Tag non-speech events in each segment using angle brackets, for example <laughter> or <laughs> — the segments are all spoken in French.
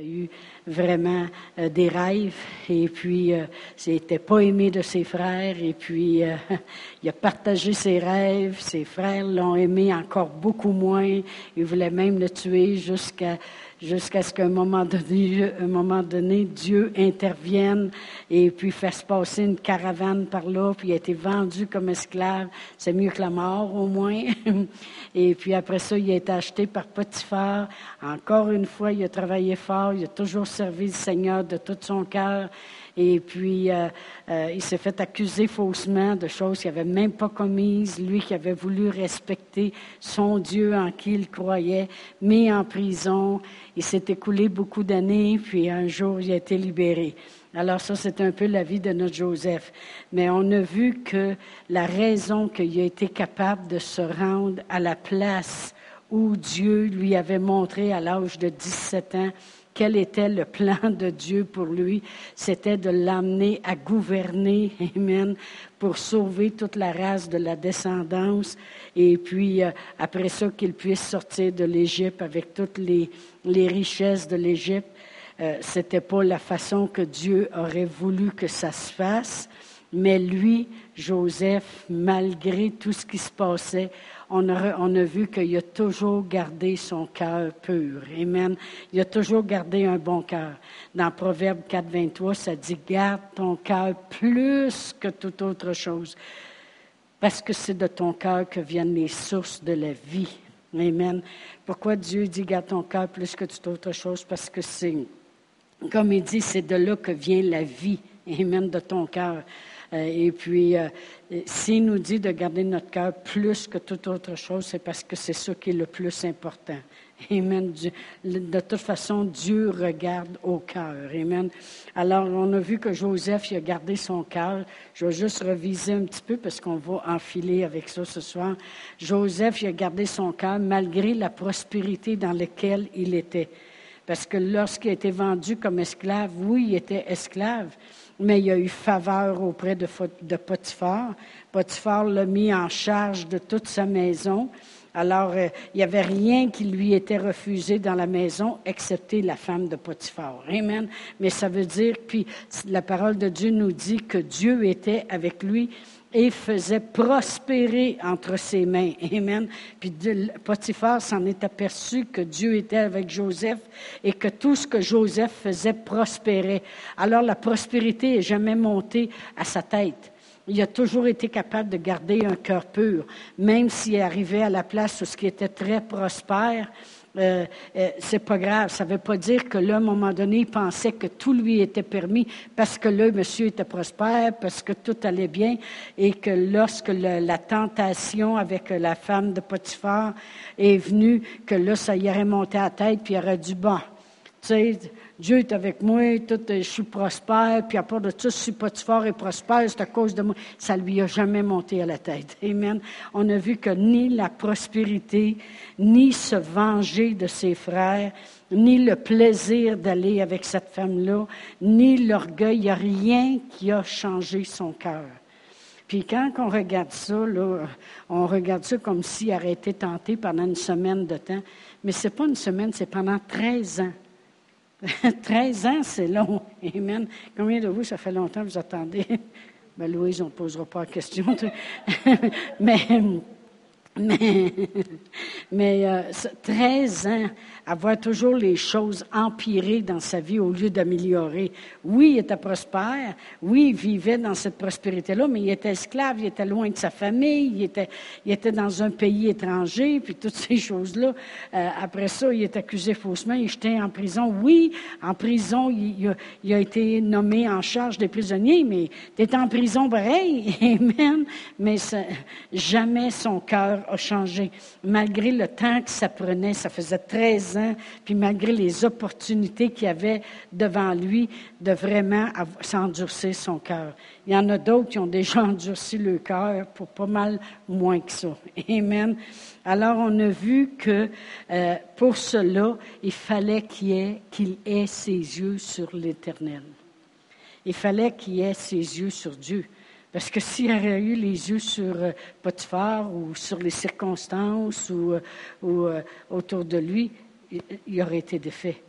a eu vraiment euh, des rêves et puis euh, il n'était pas aimé de ses frères et puis euh, <laughs> il a partagé ses rêves. Ses frères l'ont aimé encore beaucoup moins. Ils voulaient même le tuer jusqu'à jusqu'à ce qu'à un moment donné, Dieu intervienne et puis fasse passer une caravane par là, puis il a été vendu comme esclave. C'est mieux que la mort, au moins. <laughs> et puis après ça, il a été acheté par Potiphar. Encore une fois, il a travaillé fort, il a toujours servi le Seigneur de tout son cœur. Et puis, euh, euh, il s'est fait accuser faussement de choses qu'il n'avait même pas commises. Lui qui avait voulu respecter son Dieu en qui il croyait, mis en prison. Il s'est écoulé beaucoup d'années, puis un jour, il a été libéré. Alors ça, c'est un peu la vie de notre Joseph. Mais on a vu que la raison qu'il a été capable de se rendre à la place où Dieu lui avait montré à l'âge de 17 ans quel était le plan de Dieu pour lui, c'était de l'amener à gouverner, <laughs> Amen, pour sauver toute la race de la descendance, et puis euh, après ça qu'il puisse sortir de l'Égypte avec toutes les, richesses de l'Égypte. Euh, C'était pas la façon que Dieu aurait voulu que ça se fasse, mais lui, Joseph, malgré tout ce qui se passait, on a, vu qu'il a toujours gardé son cœur pur. Amen. Il a toujours gardé un bon cœur. Dans Proverbe 4, 23, ça dit Garde ton cœur plus que toute autre chose, parce que c'est de ton cœur que viennent les sources de la vie. Amen. Pourquoi Dieu dit Garde ton cœur plus que toute autre chose? Parce que c'est, comme il dit, c'est de là que vient la vie. Amen, de ton cœur. Euh, et puis, euh, s'il nous dit de garder notre cœur plus que toute autre chose, c'est parce que c'est ça qui est le plus important. Amen. De toute façon, Dieu regarde au cœur. Amen. Alors, on a vu que Joseph, il a gardé son cœur. Je vais juste reviser un petit peu parce qu'on va enfiler avec ça ce soir. Joseph, il a gardé son cœur malgré la prospérité dans laquelle il était. Parce que lorsqu'il a été vendu comme esclave, oui, il était esclave, mais il a eu faveur auprès de, Potiphar. Potiphar l'a mis en charge de toute sa maison. Alors, euh, il n'y avait rien qui lui était refusé dans la maison, excepté la femme de Potiphar. Amen. Mais ça veut dire, puis la parole de Dieu nous dit que Dieu était avec lui et faisait prospérer entre ses mains. Amen. Puis Potiphar s'en est aperçu que Dieu était avec Joseph et que tout ce que Joseph faisait prospérait. Alors la prospérité n'est jamais montée à sa tête. Il a toujours été capable de garder un cœur pur, même s'il arrivait à la place où ce qui était très prospère, euh, euh, c'est pas grave. Ça ne veut pas dire que là, à un moment donné, il pensait que tout lui était permis parce que là, monsieur était prospère, parce que tout allait bien, et que lorsque la tentation avec la femme de Potiphar est venue, que là, ça y aurait monté à la tête, puis il aurait dit, bon, sais, Dieu est avec moi, tout, je suis prospère, puis à part de tout, si Potiphar est prospère, c'est à cause de moi. Ça lui a jamais monté à la tête. <laughs> Amen. On a vu que ni la prospérité, ni se venger de ses frères, ni le plaisir d'aller avec cette femme-là, ni l'orgueil, il n'y a rien qui a changé son cœur. Puis quand on regarde ça, là, on regarde ça comme s'il aurait été tenté pendant une semaine de temps. Mais ce n'est pas une semaine, c'est pendant 13 ans. <laughs> 13 ans, c'est long. Amen. Combien de vous, ça fait longtemps que vous attendez? <laughs> Ben, Louise, on ne posera pas la question. <laughs> mais, mais, mais 13 euh, ans à voir toujours les choses empirer dans sa vie au lieu d'améliorer. Oui, il était prospère, oui, il vivait dans cette prospérité-là, mais il était esclave, il était loin de sa famille, il était, dans un pays étranger, puis toutes ces choses-là. Euh, après ça, il est accusé faussement, il était en prison. Oui, en prison, il, a, été nommé en charge des prisonniers, mais était en prison pareil, <laughs> amen, mais jamais son cœur a changé. Malgré le temps que ça prenait, ça faisait 13 ans puis malgré les opportunités qu'il avait devant lui, de vraiment s'endurcir son cœur. Il y en a d'autres qui ont déjà <laughs> endurci le cœur pour pas mal moins que ça. Amen. Alors, on a vu que euh, pour cela, il fallait qu'il ait, ses yeux sur l'Éternel. Il fallait qu'il ait ses yeux sur Dieu. Parce que s'il avait eu les yeux sur euh, Potiphar ou sur les circonstances ou, euh, ou autour de lui, il aurait été défait.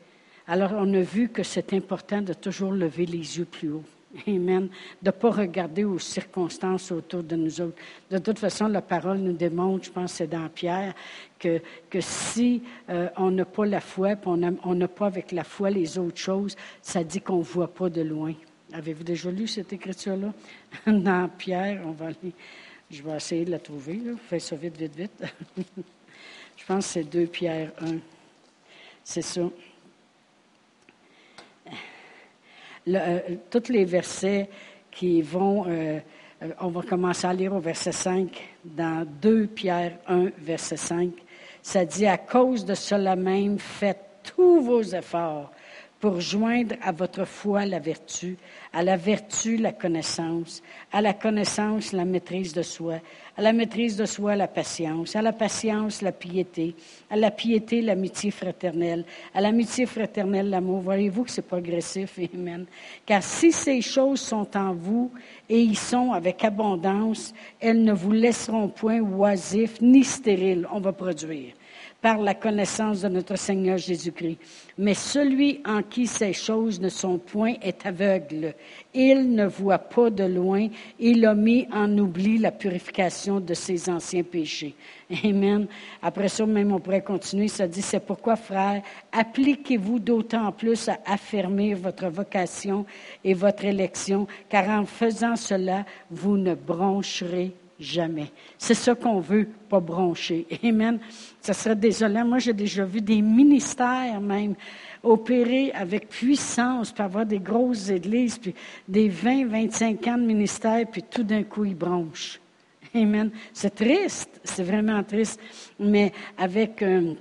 Alors, on a vu que c'est important de toujours lever les yeux plus haut. Amen. De ne pas regarder aux circonstances autour de nous autres. De toute façon, la parole nous démontre, je pense c'est dans Pierre, que, que si euh, on n'a pas la foi, puis on n'a pas avec la foi les autres choses, ça dit qu'on ne voit pas de loin. Avez-vous déjà lu cette écriture-là? <laughs> Dans Pierre, on va aller. Je vais essayer de la trouver. Fais ça vite, vite, vite. <laughs> je pense que c'est 2 Pierre 1. C'est ça. Euh, tous les versets qui vont, euh, euh, on va commencer à lire au verset 5, dans 2 Pierre 1, verset 5, ça dit, à cause de cela même, faites tous vos efforts pour joindre à votre foi la vertu, à la vertu la connaissance, à la connaissance la maîtrise de soi, à la maîtrise de soi la patience, à la patience la piété, à la piété l'amitié fraternelle, à l'amitié fraternelle l'amour. Voyez-vous que c'est progressif, <laughs> Amen. Car si ces choses sont en vous et y sont avec abondance, elles ne vous laisseront point oisifs ni stériles. On va produire par la connaissance de notre Seigneur Jésus-Christ. Mais celui en qui ces choses ne sont point est aveugle. Il ne voit pas de loin. Il a mis en oubli la purification de ses anciens péchés. Amen. Après ça, même on pourrait continuer. Ça dit, c'est pourquoi, frères, appliquez-vous d'autant plus à affermir votre vocation et votre élection, car en faisant cela, vous ne broncherez jamais. C'est ça qu'on veut, pas broncher. Amen. Ça serait désolant. Moi, j'ai déjà vu des ministères même opérer avec puissance, pour avoir des grosses églises, puis des 20, 25 ans de ministère, puis tout d'un coup, ils bronchent. Amen. C'est triste, c'est vraiment triste. Mais avec, euh,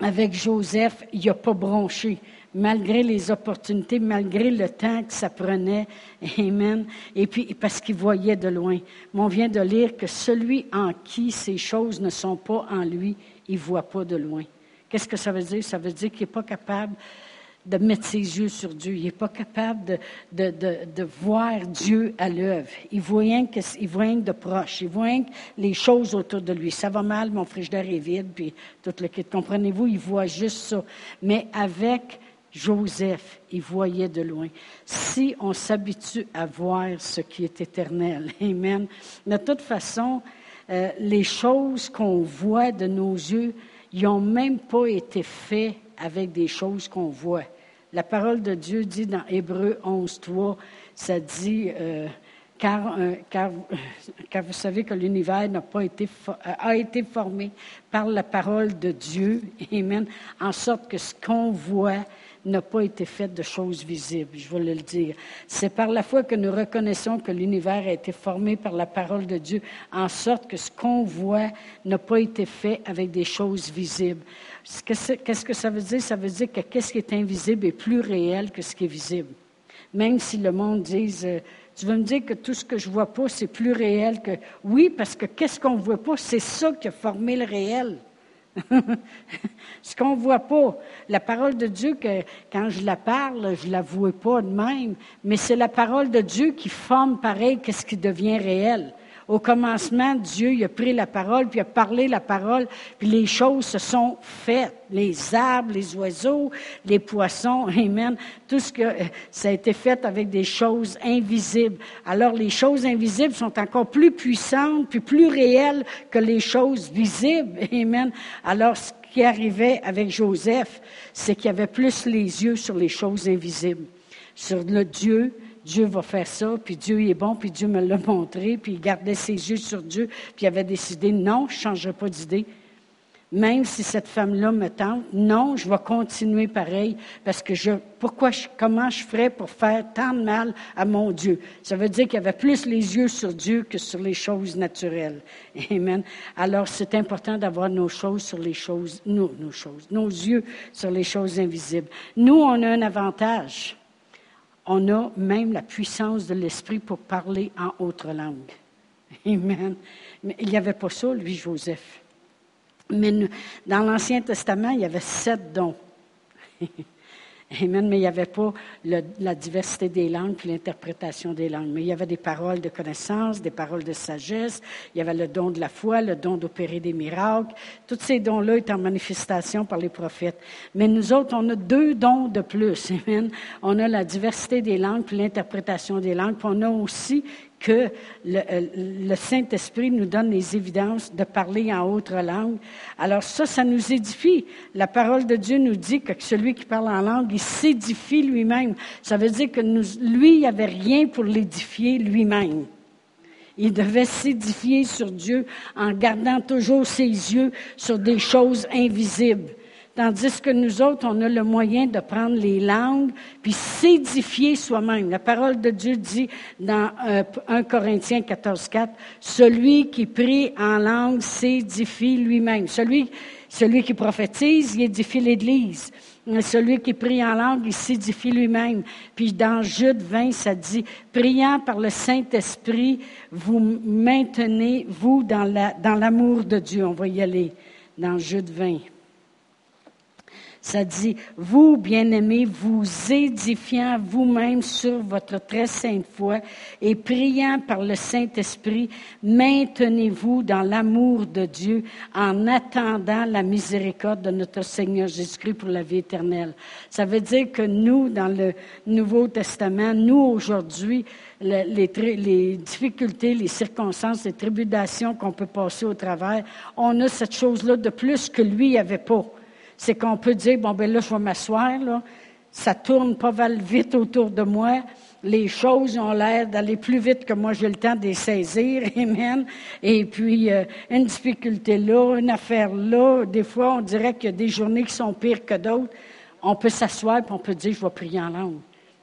avec Joseph, il n'a pas bronché malgré les opportunités, malgré le temps que ça prenait. Amen. Et puis, parce qu'il voyait de loin. Mais on vient de lire que celui en qui ces choses ne sont pas en lui, il ne voit pas de loin. Qu'est-ce que ça veut dire? Ça veut dire qu'il n'est pas capable de mettre ses yeux sur Dieu. Il n'est pas capable de, de, voir Dieu à l'œuvre. Il voit rien, que, voit rien de proche. Il voit rien les choses autour de lui. Ça va mal, mon frigidaire est vide, puis tout le kit. Comprenez-vous? Il voit juste ça. Mais avec Joseph, il voyait de loin. Si on s'habitue à voir ce qui est éternel, <laughs> Amen. De toute façon, euh, les choses qu'on voit de nos yeux, ils n'ont même pas été faits avec des choses qu'on voit. La parole de Dieu dit dans Hébreu 11, 3, ça dit, euh, car, euh, car, car, vous savez que l'univers n'a pas été, a été formé par la parole de Dieu, Amen, en sorte que ce qu'on voit, n'a pas été faite de choses visibles, je veux le dire. C'est par la foi que nous reconnaissons que l'univers a été formé par la parole de Dieu, en sorte que ce qu'on voit n'a pas été fait avec des choses visibles. Qu'est-ce que ça veut dire? Ça veut dire que qu'est-ce qui est invisible est plus réel que ce qui est visible. Même si le monde dise, euh, tu veux me dire que tout ce que je vois pas, c'est plus réel que... Oui, parce que qu'est-ce qu'on voit pas, c'est ça qui a formé le réel. <laughs> Ce qu'on ne voit pas, la parole de Dieu, que, quand je la parle, je ne la vois pas de même, mais c'est la parole de Dieu qui forme pareil qu'est-ce qui devient réel. Au commencement, Dieu il a pris la parole, puis il a parlé la parole, puis les choses se sont faites. Les arbres, les oiseaux, les poissons, <laughs> amen. Tout ce que euh, ça a été fait avec des choses invisibles. Alors les choses invisibles sont encore plus puissantes, puis plus réelles que les choses visibles, <laughs> amen. Alors ce qui arrivait avec Joseph, c'est qu'il avait plus les yeux sur les choses invisibles, sur le Dieu Dieu va faire ça, puis Dieu est bon, puis Dieu me l'a montré, puis il gardait ses yeux sur Dieu, puis il avait décidé, non, je ne changerai pas d'idée. Même si cette femme-là me tente, non, je vais continuer pareil, parce que je, pourquoi, comment je ferais pour faire tant de mal à mon Dieu? Ça veut dire qu'il avait plus les yeux sur Dieu que sur les choses naturelles. Amen. Alors, c'est important d'avoir nos choses sur les choses, nos choses, nos yeux sur les choses invisibles. Nous, on a un avantage on a même la puissance de l'esprit pour parler en autre langue. <laughs> Amen. Mais il n'y avait pas ça, lui, Joseph. Mais dans l'Ancien Testament, il y avait sept dons. <laughs> Amen. Mais il n'y avait pas la diversité des langues puis l'interprétation des langues. Mais il y avait des paroles de connaissance, des paroles de sagesse. Il y avait le don de la foi, le don d'opérer des miracles. Tous ces dons-là étaient en manifestation par les prophètes. Mais nous autres, on a deux dons de plus. Amen. On a la diversité des langues puis l'interprétation des langues. Puis on a aussi que euh, le, Saint-Esprit nous donne les évidences de parler en autre langue. Alors ça, ça nous édifie. La parole de Dieu nous dit que celui qui parle en langue, il s'édifie lui-même. Ça veut dire que lui, il n'y avait rien pour l'édifier lui-même. Il devait s'édifier sur Dieu en gardant toujours ses yeux sur des choses invisibles. Tandis que nous autres, on a le moyen de prendre les langues puis s'édifier soi-même. La parole de Dieu dit dans 1 euh, Corinthiens 14, 4, celui qui prie en langue s'édifie lui-même. Celui, qui prophétise, il édifie l'Église. Celui qui prie en langue, il s'édifie lui-même. Puis dans Jude 20, ça dit, priant par le Saint-Esprit, vous maintenez, vous, dans l'amour de Dieu. On va y aller dans Jude 20. Ça dit, vous, bien-aimés, vous édifiant vous-même sur votre très sainte foi et priant par le Saint-Esprit, maintenez-vous dans l'amour de Dieu en attendant la miséricorde de notre Seigneur Jésus-Christ pour la vie éternelle. Ça veut dire que nous, dans le Nouveau Testament, nous, aujourd'hui, les, difficultés, les circonstances, les tribulations qu'on peut passer au travers, on a cette chose-là de plus que lui n'avait pas c'est qu'on peut dire, bon, ben là, je vais m'asseoir, là. Ça tourne pas mal vite autour de moi. Les choses ont l'air d'aller plus vite que moi, j'ai le temps de les saisir. <laughs> Amen. Et puis, euh, une difficulté là, une affaire là. Des fois, on dirait qu'il y a des journées qui sont pires que d'autres. On peut s'asseoir et on peut dire, je vais prier en langue.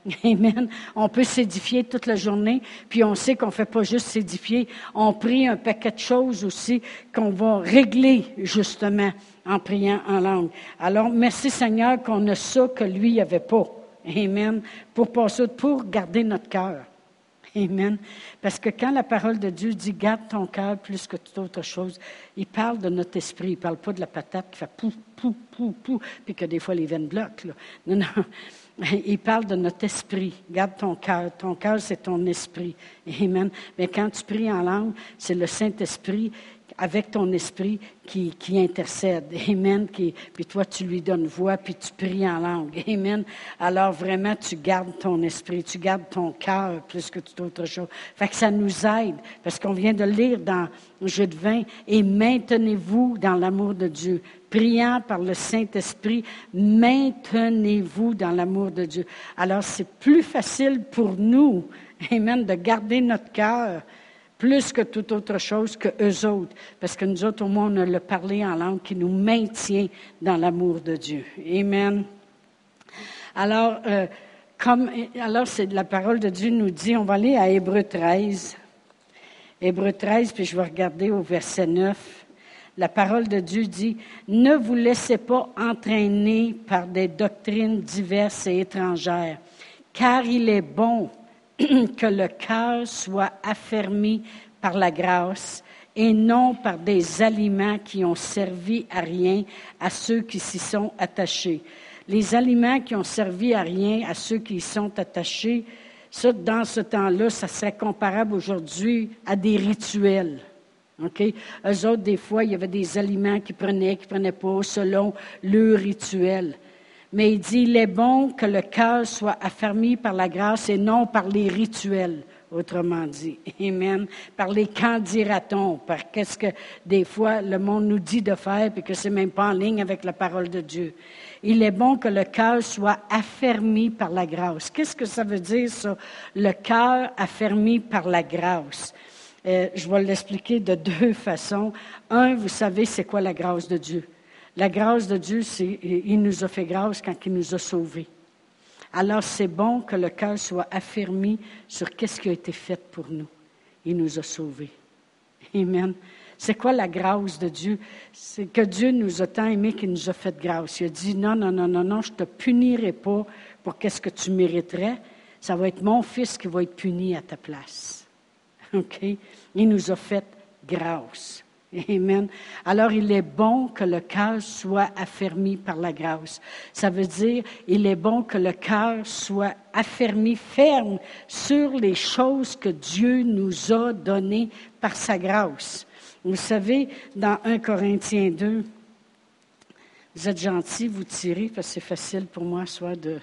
<laughs> Amen. On peut s'édifier toute la journée, puis on sait qu'on ne fait pas juste s'édifier, on prie un paquet de choses aussi qu'on va régler justement en priant en langue. Alors, merci Seigneur qu'on a ça que lui n'avait pas. Amen. Pour passer, pour garder notre cœur. Amen. Parce que quand la parole de Dieu dit garde ton cœur plus que toute autre chose, il parle de notre esprit. Il ne parle pas de la patate qui fait pou, pou, pou, pou, puis que des fois les veines bloquent. Non, non. <laughs> Il parle de notre esprit. Garde ton cœur. Ton cœur, c'est ton esprit. <laughs> Amen. Mais quand tu pries en langue, c'est le Saint-Esprit avec ton esprit qui, qui intercède. <laughs> Amen. Puis toi, tu lui donnes voix, puis tu pries en langue. <laughs> Amen. Alors vraiment, tu gardes ton esprit, tu gardes ton cœur plus que toute autre chose. Fait que ça nous aide, parce qu'on vient de lire dans jeu de et maintenez-vous dans l'amour de Dieu. Priant par le Saint-Esprit, maintenez-vous dans l'amour de Dieu. Alors, c'est plus facile pour nous, <laughs> Amen, de garder notre cœur plus que toute autre chose que eux autres, parce que nous autres, au moins, on a le parler en langue qui nous maintient dans l'amour de Dieu. Amen. Alors, euh, comme, alors c'est la parole de Dieu nous dit, on va aller à Hébreu 13. Hébreu 13, puis je vais regarder au verset 9. La parole de Dieu dit, ne vous laissez pas entraîner par des doctrines diverses et étrangères, car il est bon <clears throat> que le cœur soit affermi par la grâce et non par des aliments qui ont servi à rien à ceux qui s'y sont attachés. Les aliments qui ont servi à rien à ceux qui y sont attachés, ça, dans ce temps-là, ça serait comparable aujourd'hui à des rituels. OK? Eux autres, des fois, il y avait des aliments qu'ils prenaient, qu'ils prenaient pas selon le rituel mais il dit, il est bon que le cœur soit affermi par la grâce et non par les rituels, autrement dit. <laughs> Amen. Par les qu'en dira-t-on, par qu'est-ce que des fois le monde nous dit de faire et que c'est même pas en ligne avec la parole de Dieu. Il est bon que le cœur soit affermi par la grâce. Qu'est-ce que ça veut dire, ça? Le cœur affermi par la grâce. Euh, je vais l'expliquer de deux <laughs> façons. Un, vous savez, c'est quoi la grâce de Dieu? La grâce de Dieu, c'est, il nous a fait grâce quand il nous a sauvés. Alors c'est bon que le cœur soit affermi sur qu'est-ce qui a été fait pour nous. Il nous a sauvés. Amen. C'est quoi la grâce de Dieu? C'est que Dieu nous a tant aimés qu'il nous a fait grâce. Il a dit, non, non, non, non, non, je ne te punirai pas pour qu'est-ce que tu mériterais. Ça va être mon fils qui va être puni à ta place. <laughs> OK? Il nous a fait grâce. Amen. Alors il est bon que le cœur soit affermi par la grâce. Ça veut dire, il est bon que le cœur soit affermi, ferme sur les choses que Dieu nous a données par sa grâce. Vous savez, dans 1 Corinthiens 2, vous êtes gentil, vous tirez, parce que c'est facile pour moi, soit de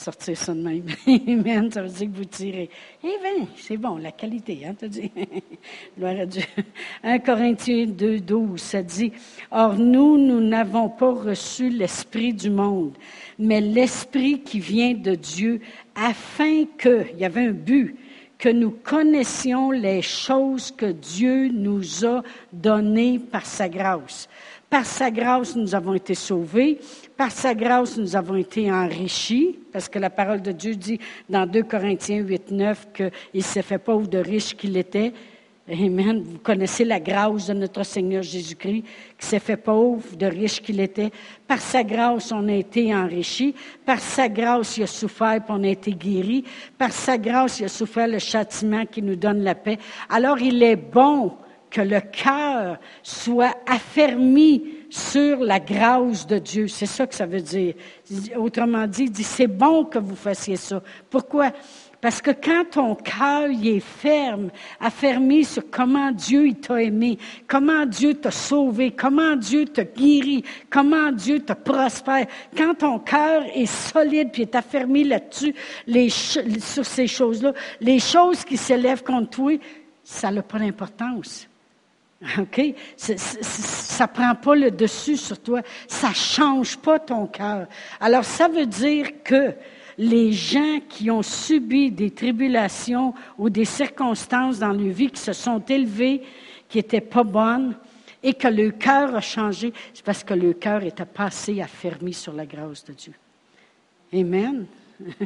sortir ça de même. <laughs> Amen, ça veut dire que vous tirez. Eh bien, c'est bon, la qualité, hein, t'as dit. <laughs> Gloire à Dieu. 1 Corinthiens 2, 12, ça dit, Or nous, nous n'avons pas reçu l'Esprit du monde, mais l'Esprit qui vient de Dieu, afin que, il y avait un but, que nous connaissions les choses que Dieu nous a données par sa grâce. Par sa grâce, nous avons été sauvés. Par sa grâce, nous avons été enrichis, parce que la parole de Dieu dit dans 2 Corinthiens 8, 9 qu'il s'est fait pauvre de riche qu'il était. Amen. Vous connaissez la grâce de notre Seigneur Jésus-Christ, qui s'est fait pauvre de riche qu'il était. Par sa grâce, on a été enrichis. Par sa grâce, il a souffert et on a été guéri. Par sa grâce, il a souffert le châtiment qui nous donne la paix. Alors, il est bon que le cœur soit affermi sur la grâce de Dieu. C'est ça que ça veut dire. Autrement dit, dit c'est bon que vous fassiez ça. Pourquoi? Parce que quand ton cœur est ferme, affermi sur comment Dieu t'a aimé, comment Dieu t'a sauvé, comment Dieu t'a guéri, comment Dieu t'a prospère, quand ton cœur est solide puis est affermi là-dessus, sur ces choses-là, les choses qui s'élèvent contre toi, ça n'a pas d'importance. <laughs> OK? Ça prend pas le dessus sur toi. Ça change pas ton cœur. Alors, ça veut dire que les gens qui ont subi des tribulations ou des circonstances dans leur vie qui se sont élevées, qui n'étaient pas bonnes, et que le cœur a changé, c'est parce que le cœur était passé affermi sur la grâce de Dieu. Amen. <laughs>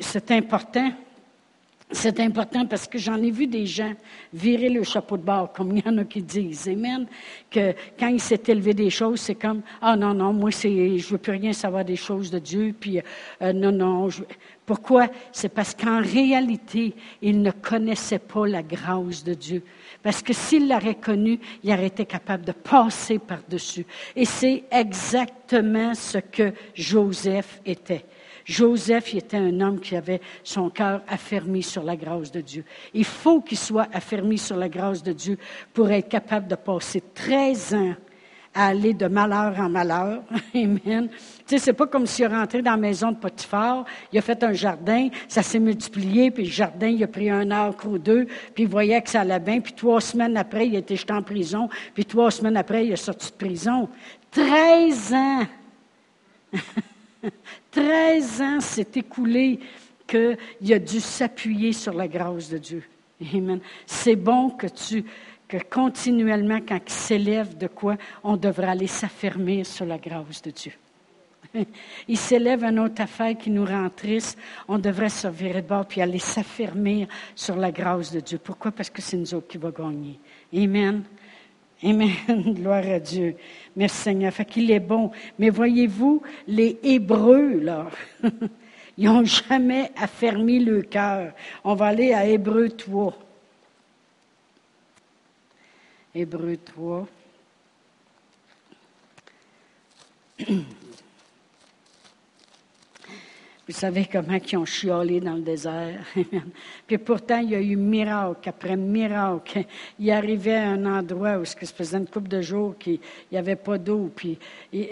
C'est important. C'est important parce que j'en ai vu des gens virer le chapeau de bord, comme il y en a qui disent. Amen. Que quand il s'est élevé des choses, c'est comme, ah non, non, moi, c'est, je veux plus rien savoir des choses de Dieu, puis euh, non, non. Pourquoi? C'est parce qu'en réalité, il ne connaissait pas la grâce de Dieu. Parce que s'il l'aurait connue, il aurait été capable de passer par-dessus. Et c'est exactement ce que Joseph était. Joseph était un homme qui avait son cœur affermi sur la grâce de Dieu. Il faut qu'il soit affermi sur la grâce de Dieu pour être capable de passer 13 ans à aller de malheur en malheur. <laughs> Amen. Tu sais, c'est pas comme s'il est rentré dans la maison de Potiphar, il a fait un jardin, ça s'est multiplié, puis le jardin, il a pris un arc ou deux, puis il voyait que ça allait bien, puis trois semaines après, il été jeté en prison, puis trois semaines après, il est sorti de prison. Treize ans! <laughs> <laughs> 13 ans s'est écoulé qu'il a dû s'appuyer sur la grâce de Dieu. Amen. C'est bon que tu, que continuellement, quand il s'élève de quoi, on devrait aller s'affermir sur la grâce de Dieu. <laughs> Il s'élève une autre affaire qui nous rend triste, on devrait se virer de bord puis aller s'affermir sur la grâce de Dieu. Pourquoi? Parce que c'est nous autres qui va gagner. Amen. Amen. <laughs> Gloire à Dieu. Merci Seigneur. Fait qu'il est bon. Mais voyez-vous, les Hébreux, là, <laughs> ils n'ont jamais affermi le cœur. On va aller à Hébreux 3. Hébreux 3. <clears throat> Vous savez comment ils ont chiolé dans le désert. <laughs> Puis pourtant, il y a eu miracle après miracle. Il arrivait à un endroit où ça faisait une couple de jours qu'il n'y avait pas d'eau, puis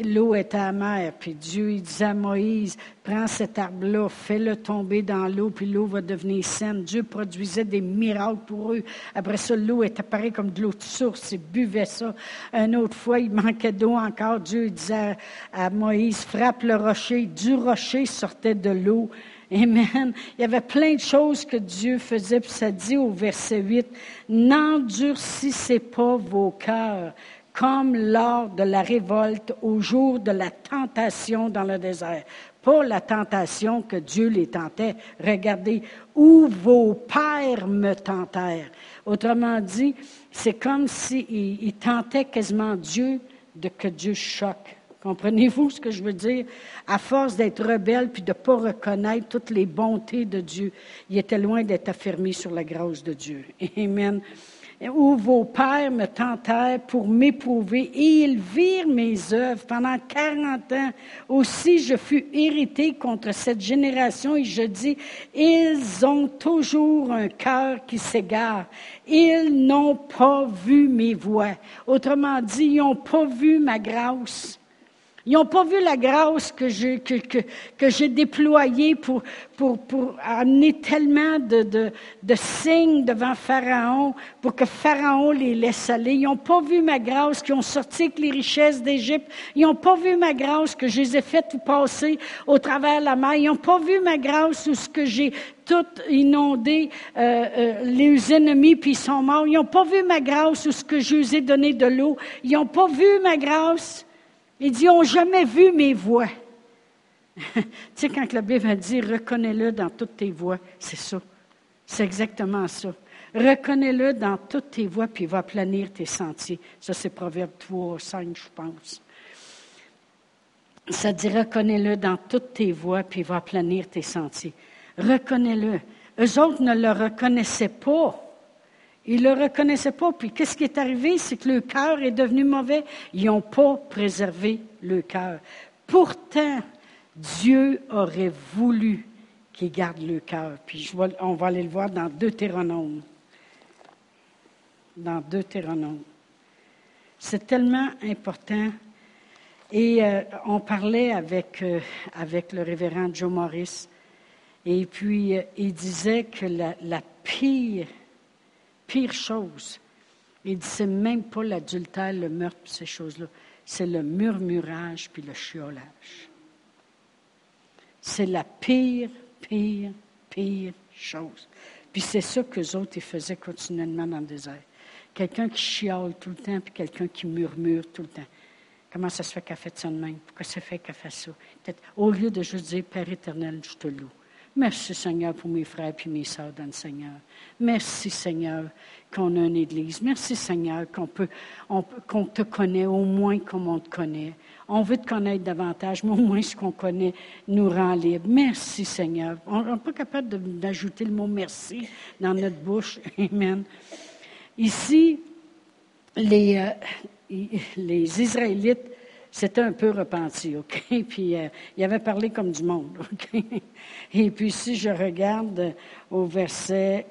l'eau était amère. Puis Dieu il disait à Moïse, prends cet arbre-là, fais-le tomber dans l'eau, puis l'eau va devenir saine. Dieu produisait des miracles pour eux. Après ça, l'eau était pareille comme de l'eau de source. Ils buvaient ça. Une autre fois, il manquait d'eau encore. Dieu disait à Moïse, frappe le rocher. Du rocher sortait de l'eau. Amen. Il y avait plein de choses que Dieu faisait, puis ça dit au verset 8, N'endurcissez pas vos cœurs comme lors de la révolte au jour de la tentation dans le désert. Pas la tentation que Dieu les tentait. Regardez, où vos pères me tentèrent. Autrement dit, c'est comme s'ils tentaient quasiment Dieu de que Dieu choque. Comprenez-vous ce que je veux dire? À force d'être rebelle puis de ne pas reconnaître toutes les bontés de Dieu, il était loin d'être affermi sur la grâce de Dieu. Amen. Où vos pères me tentèrent pour m'éprouver, et ils virent mes œuvres pendant quarante ans. Aussi je fus irrité contre cette génération, et je dis, ils ont toujours un cœur qui s'égare. Ils n'ont pas vu mes voies. Autrement dit, ils n'ont pas vu ma grâce. Ils n'ont pas vu la grâce que j'ai, déployée pour, amener tellement de, signes devant Pharaon pour que Pharaon les laisse aller. Ils n'ont pas vu ma grâce qui ont sorti avec les richesses d'Égypte. Ils n'ont pas vu ma grâce que je les ai fait passer au travers de la mer. Ils n'ont pas vu ma grâce où ce que j'ai tout inondé euh, euh, les ennemis puis ils sont morts. Ils n'ont pas vu ma grâce où ce que je les ai donné de l'eau. Ils n'ont pas vu ma grâce il dit, ils n'ont jamais vu mes voix. <laughs> tu sais, quand la Bible dit, reconnais-le dans toutes tes voies, c'est ça. C'est exactement ça. Reconnais-le dans toutes tes voies, puis il va planir tes sentiers. Ça, c'est Proverbe 3, 5, je pense. Ça dit, reconnais-le dans toutes tes voies, puis il va planir tes sentiers. Reconnais-le. Eux autres ne le reconnaissaient pas. Ils ne le reconnaissaient pas. Puis qu'est-ce qui est arrivé? C'est que le cœur est devenu mauvais. Ils n'ont pas préservé le cœur. Pourtant, Dieu aurait voulu qu'ils gardent le cœur. Puis on va aller le voir dans Deutéronome. Dans Deutéronome. C'est tellement important. Et euh, on parlait avec, euh, avec le révérend Joe Morris. Et puis, euh, il disait que la, la pire pire chose. Il dit, c'est même pas l'adultère, le meurtre, ces choses-là. C'est le murmurage puis le chiolage. C'est la pire, pire, pire chose. Puis c'est ça qu'eux autres, ils faisaient continuellement dans le désert. Quelqu'un qui chiale tout le temps, puis quelqu'un qui murmure tout le temps. Comment ça se fait qu'elle fait ça de? Pourquoi ça fait qu'elle fait ça? Au lieu de juste dire, Père éternel, je te loue. Merci Seigneur pour mes frères et mes sœurs dans le Seigneur. Merci Seigneur qu'on a une Église. Merci Seigneur qu'on te connaît au moins comme on te connaît. On veut te connaître davantage, mais au moins ce qu'on connaît nous rend libre. Merci Seigneur. On n'est pas capable d'ajouter le mot merci dans notre bouche. <laughs> Amen. Ici, les, euh, les Israélites c'était un peu repenti, OK? <laughs> Puis euh, il avait parlé comme du monde, <laughs> OK? Et puis si je regarde au verset,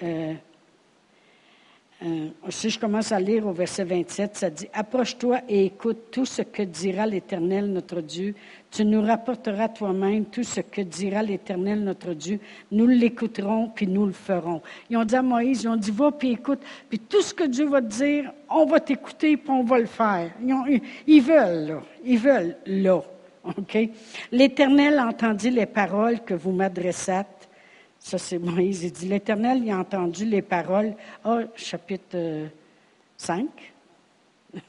euh, si je commence à lire au verset 27, ça dit, Approche-toi et écoute tout ce que dira l'Éternel notre Dieu tu nous rapporteras toi-même tout ce que dira l'Éternel notre Dieu. Nous l'écouterons, puis nous le ferons. Ils ont dit à Moïse, ils ont dit, va, puis écoute. Puis tout ce que Dieu va te dire, on va t'écouter, puis on va le faire. Ils, veulent, là. Ils veulent, là. OK? L'Éternel entendit les paroles que vous m'adressâtes. Ça, c'est Moïse. Il dit, l'Éternel a entendu les paroles. Ah, chapitre 5, <laughs>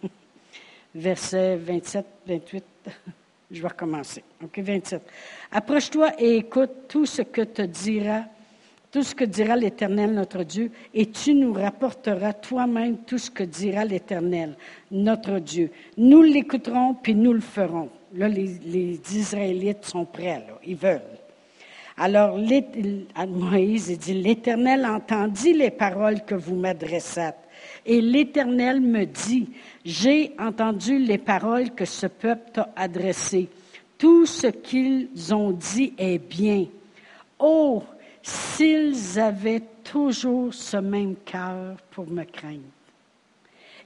verset 27, 28. <laughs> Je vais recommencer. OK, 27. Approche-toi et écoute tout ce que te dira, tout ce que dira l'Éternel notre Dieu, et tu nous rapporteras toi-même tout ce que dira l'Éternel notre Dieu. Nous l'écouterons, puis nous le ferons. Là, les, Israélites sont prêts, là. Ils veulent. Alors, <laughs> Moïse dit, l'Éternel entendit les paroles que vous m'adressâtes. Et l'Éternel me dit, j'ai entendu les paroles que ce peuple t'a adressées. Tout ce qu'ils ont dit est bien. Oh, s'ils avaient toujours ce même cœur pour me craindre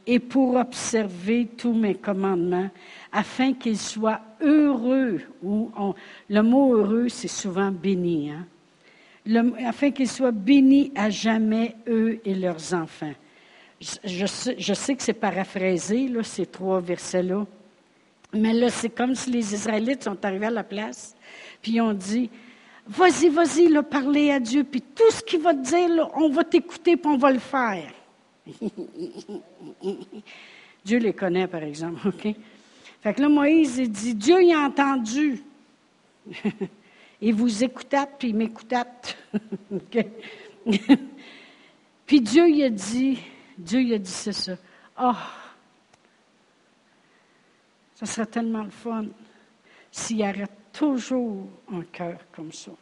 et pour observer tous mes commandements, afin qu'ils soient heureux. Ou le mot heureux, c'est souvent béni. Hein? afin qu'ils soient bénis à jamais, eux et leurs enfants je, sais, que c'est paraphrasé, là, ces trois versets-là. Mais là, c'est comme si les Israélites sont arrivés à la place, puis ont dit, vas-y, vas-y, là, parlez à Dieu, puis tout ce qu'il va te dire, on va t'écouter, puis on va le faire. <laughs> Dieu les connaît, par exemple, OK? Fait que là, Moïse, il dit, Dieu y a entendu. <laughs> Et vous écoutâtes, puis il m'écoutate. <laughs> puis Dieu, il a dit, Dieu il a dit c'est ça. Oh, ça serait tellement le fun s'il y avait toujours un cœur comme ça.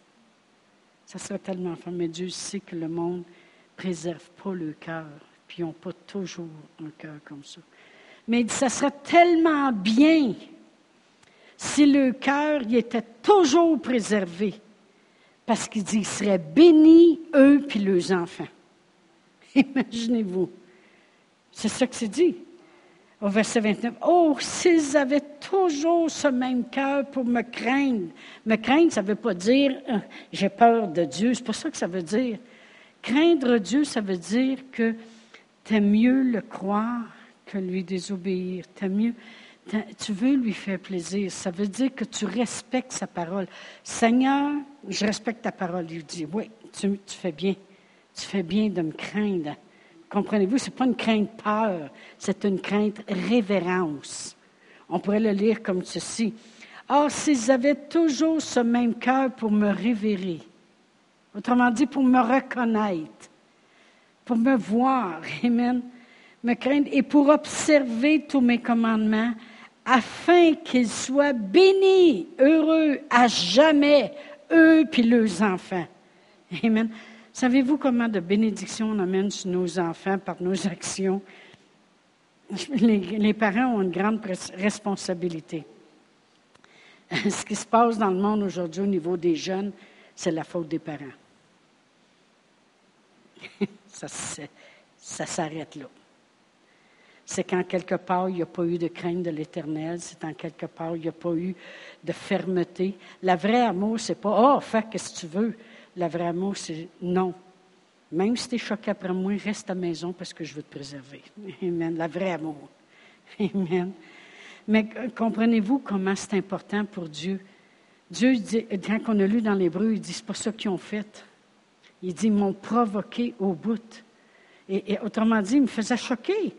Ça serait tellement fun. Mais Dieu sait que le monde ne préserve pas le cœur ils n'ont pas toujours un cœur comme ça. Mais ça serait tellement bien si le cœur y était toujours préservé, parce qu'il dit, ils seraient bénis, eux, puis leurs enfants. <laughs> Imaginez-vous. C'est ça que c'est dit au verset 29. Oh, s'ils avaient toujours ce même cœur pour me craindre. Me craindre, ça ne veut pas dire euh, j'ai peur de Dieu. C'est pas ça que ça veut dire. Craindre Dieu, ça veut dire que tu mieux le croire que lui désobéir. mieux, tu veux lui faire plaisir. Ça veut dire que tu respectes sa parole. Seigneur, je respecte ta parole. Il dit, oui, tu, tu fais bien. Tu fais bien de me craindre. Comprenez-vous, ce n'est pas une crainte peur, c'est une crainte révérence. On pourrait le lire comme ceci. Or, s'ils avaient toujours ce même cœur pour me révérer, autrement dit, pour me reconnaître, pour me voir, <laughs> Amen, me craindre, et pour observer tous mes commandements, afin qu'ils soient bénis, heureux à jamais, eux puis leurs enfants. <laughs> Amen. Savez-vous comment de bénédiction on amène sur nos enfants par nos actions? <laughs> Les, parents ont une grande responsabilité. Ce qui se passe dans le monde aujourd'hui au niveau des jeunes, c'est la faute des parents. Ça, s'arrête là. C'est quand quelque part il n'y a pas eu de crainte de l'Éternel, c'est quand quelque part il n'y a pas eu de fermeté. La vraie amour, c'est pas Oh, fais ce que tu veux? Le vrai amour, c'est non. Même si tu es choqué après moi, reste à la maison parce que je veux te préserver. <laughs> Amen. La vraie amour. <laughs> Amen. Mais comprenez-vous comment c'est important pour Dieu? Dieu, dit, quand on a lu dans l'Hébreu, il dit, c'est pas ça qu'ils ont fait. Il dit, ils m'ont provoqué au bout. Et, autrement dit, il me faisait choquer.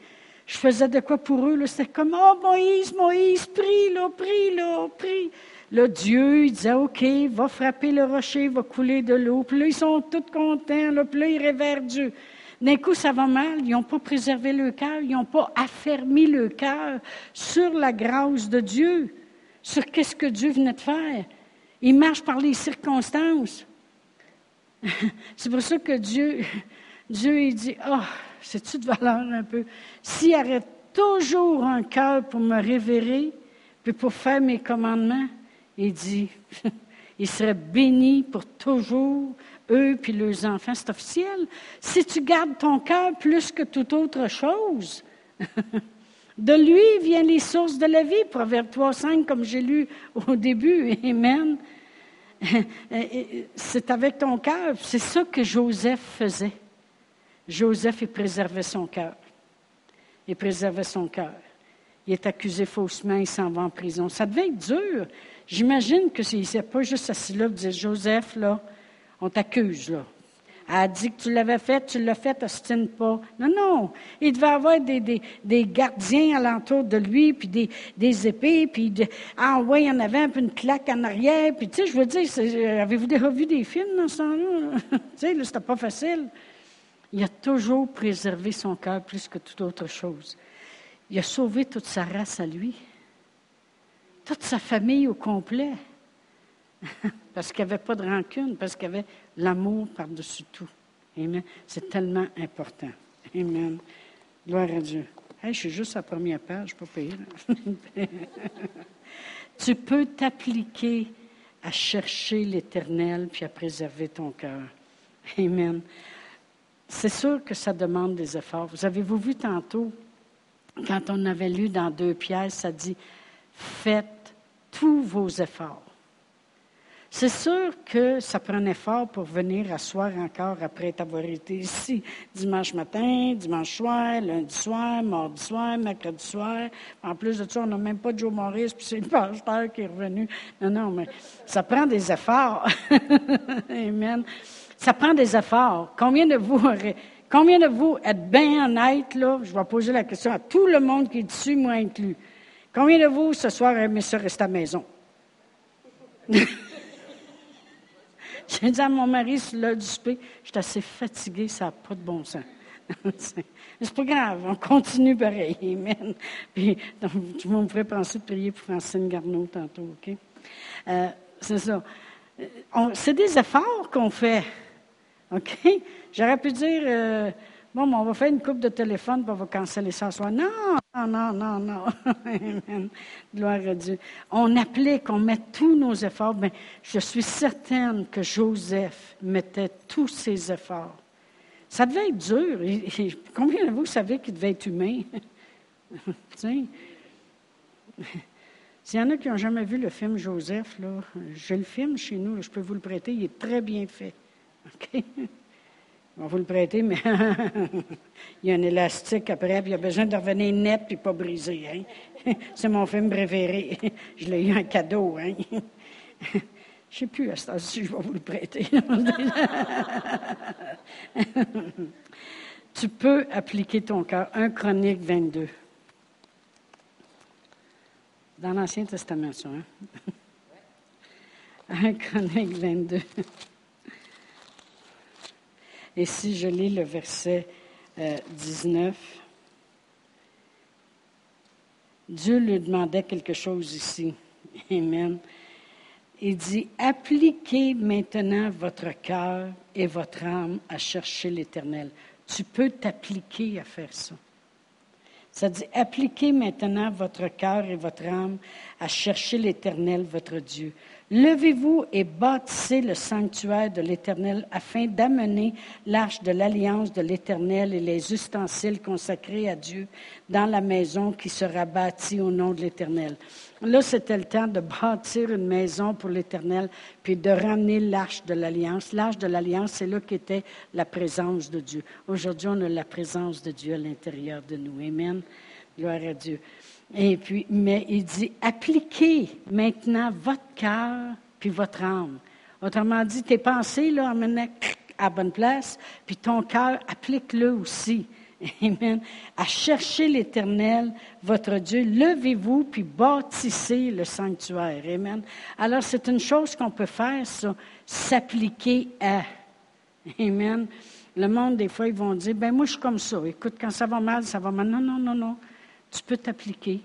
Je faisais de quoi pour eux? C'était comme, oh Moïse, Moïse, prie, là, prie, là, prie. Là, Dieu, il disait, OK, va frapper le rocher, va couler de l'eau. Puis ils sont tous contents. Là, puis là, ils révèrent Dieu. D'un coup, ça va mal. Ils n'ont pas préservé le cœur. Ils n'ont pas affermi le cœur sur la grâce de Dieu, sur qu'est-ce que Dieu venait de faire. Ils marchent par les circonstances. <laughs> C'est pour ça que Dieu, Dieu, il dit, oh, c'est-tu de valeur un peu? S'il arrête toujours un cœur pour me révérer, puis pour faire mes commandements, il dit, <laughs> ils seraient bénis pour toujours, eux puis leurs enfants. C'est officiel. Si tu gardes ton cœur plus que toute autre chose, <laughs> de lui viennent les sources de la vie. Proverbe 3, 5, comme j'ai lu au début. Amen. <laughs> C'est avec ton cœur. C'est ça que Joseph faisait. Joseph, il préservait son cœur. Il préservait son cœur. Il est accusé faussement, il s'en va en prison. Ça devait être dur. J'imagine que s'il n'était pas juste assis là et disait Joseph, là, on t'accuse, là. Elle a dit que tu l'avais fait, tu l'as fait, ostine pas. Non, non. Il devait avoir des, des, des gardiens alentour de lui, puis des, des épées, puis ah ouais, en avait un peu une claque en arrière. Puis tu sais, je veux dire, avez-vous déjà vu des films dans ce temps-là? <laughs> tu sais, là, c'était pas facile. Il a toujours préservé son cœur plus que toute autre chose. Il a sauvé toute sa race à lui toute sa famille au complet. <laughs> parce qu'il n'y avait pas de rancune, parce qu'il avait l'amour par-dessus tout. Amen. C'est tellement important. Amen. Gloire à Dieu. je suis juste à la première page, pas pire. <laughs> tu peux t'appliquer à chercher l'Éternel puis à préserver ton cœur. Amen. C'est sûr que ça demande des efforts. Vous avez-vous vu tantôt, quand on avait lu dans deux pièces, ça dit Faites tous vos efforts. C'est sûr que ça prend un effort pour venir asseoir encore après avoir été ici dimanche matin, dimanche soir, lundi soir, mardi soir, mercredi soir. En plus de ça, on n'a même pas Joe Maurice, puis c'est le pasteur qui est revenu. Non, non, mais ça prend des efforts. <laughs> Amen. Ça prend des efforts. Combien de vous combien de vous êtes bien honnêtes, là? Je vais poser la question à tout le monde qui est dessus, moi inclus. Combien de vous, ce soir, aimez ça rester à la maison? <laughs> <laughs> J'ai dit à mon mari, sur l'heure du souper, je suis assez fatiguée, ça n'a pas de bon sens. <laughs> c'est pas grave, on continue pareil. Amen. <laughs> Puis, donc, me ferais penser de prier pour Francine Garneau tantôt, OK? Euh, c'est ça. Euh, c'est des efforts qu'on fait. OK? J'aurais pu dire, euh, Bon, on va faire une coupe de téléphone, pour on va canceller ça soir. Non, non, non, non, <laughs> non. Gloire à Dieu. On applique, on met tous nos efforts. Mais je suis certaine que Joseph mettait tous ses efforts. Ça devait être dur. Combien de vous savez qu'il devait être humain? <laughs> S'il y en a qui n'ont jamais vu le film Joseph, là, je le filme chez nous, je peux vous le prêter, il est très bien fait. <laughs> On va vous le prêter, mais <laughs> il y a un élastique après, puis il y a besoin de revenir net puis pas brisé. Hein? <laughs> C'est mon film préféré. <laughs> Je l'ai eu en cadeau. Hein? Je ne sais plus à ce je vais vous le prêter. tu peux appliquer ton cœur. 1 Chronique 22. Dans l'Ancien Testament, ça. Hein? 1 Chronique 22. Et si je lis le verset 19, euh, Dieu lui demandait quelque chose ici. <laughs> Amen. Il dit, appliquez maintenant votre cœur et votre âme à chercher l'Éternel. Tu peux t'appliquer à faire ça. Ça dit, appliquez maintenant votre cœur et votre âme à chercher l'Éternel, votre Dieu. Levez-vous et bâtissez le sanctuaire de l'Éternel afin d'amener l'arche de l'alliance de l'Éternel et les ustensiles consacrés à Dieu dans la maison qui sera bâtie au nom de l'Éternel. Là, c'était le temps de bâtir une maison pour l'Éternel, puis de ramener l'arche de l'alliance. L'arche de l'alliance, c'est là qu'était la présence de Dieu. Aujourd'hui, on a la présence de Dieu à l'intérieur de nous. Amen. Gloire à Dieu. Et puis, mais il dit, appliquez maintenant votre cœur puis votre âme. Autrement dit, tes pensées, là, emmènent à bonne place, puis ton cœur, applique-le aussi. <laughs> Amen. À chercher l'Éternel, votre Dieu. Levez-vous, puis bâtissez le sanctuaire. Amen. Alors, c'est une chose qu'on peut faire, ça, s'appliquer à. <laughs> Amen. Le monde, des fois, ils vont dire, ben moi, je suis comme ça. Écoute, quand ça va mal, ça va mal. Non, non, non, non. Tu peux t'appliquer.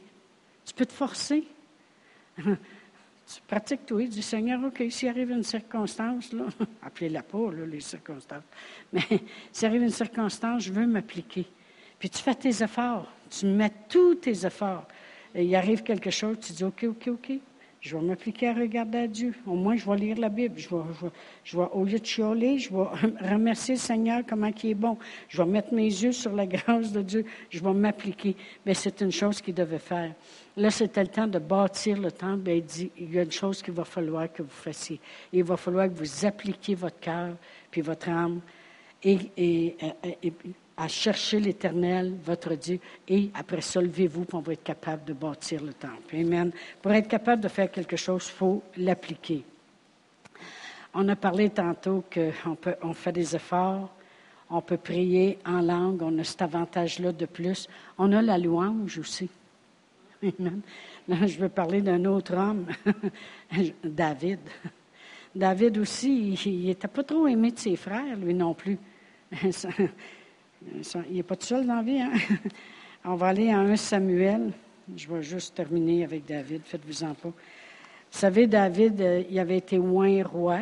Tu peux te forcer. <laughs> tu pratiques tout. Du Seigneur, OK, s'il arrive une circonstance, <laughs> appelez-la pas, là, les circonstances. Mais <laughs> s'il arrive une circonstance, je veux m'appliquer. Puis tu fais tes efforts. Tu mets tous tes efforts. Et il arrive quelque chose, tu dis OK, OK, OK. Je vais m'appliquer à regarder à Dieu. Au moins, je vais lire la Bible. Je vais, je vais, au lieu de chialer, je vais <laughs> remercier le Seigneur comment il est bon. Je vais mettre mes yeux sur la <laughs> grâce de Dieu. Je vais m'appliquer. Mais c'est une chose qu'il devait faire. Là, c'était le temps de bâtir le temple. il dit, il y a une chose qu'il va falloir que vous fassiez. Il va falloir que vous appliquiez votre cœur puis votre âme et à chercher l'Éternel, votre Dieu, et après ça, levez-vous, pour être capable de bâtir le temple. Amen. Pour être capable de faire quelque chose, il faut l'appliquer. On a parlé tantôt qu'on on fait des efforts, on peut prier en langue, on a cet avantage-là de plus. On a la louange aussi. Amen. Là, je veux parler d'un autre homme, <laughs> David. David aussi, il n'était pas trop aimé de ses frères, lui non plus. <laughs> Il n'est pas tout seul dans la vie. Hein? <laughs> On va aller à 1 Samuel. Je vais juste terminer avec David, faites-vous-en pas. Vous savez, David, euh, il avait été loin roi.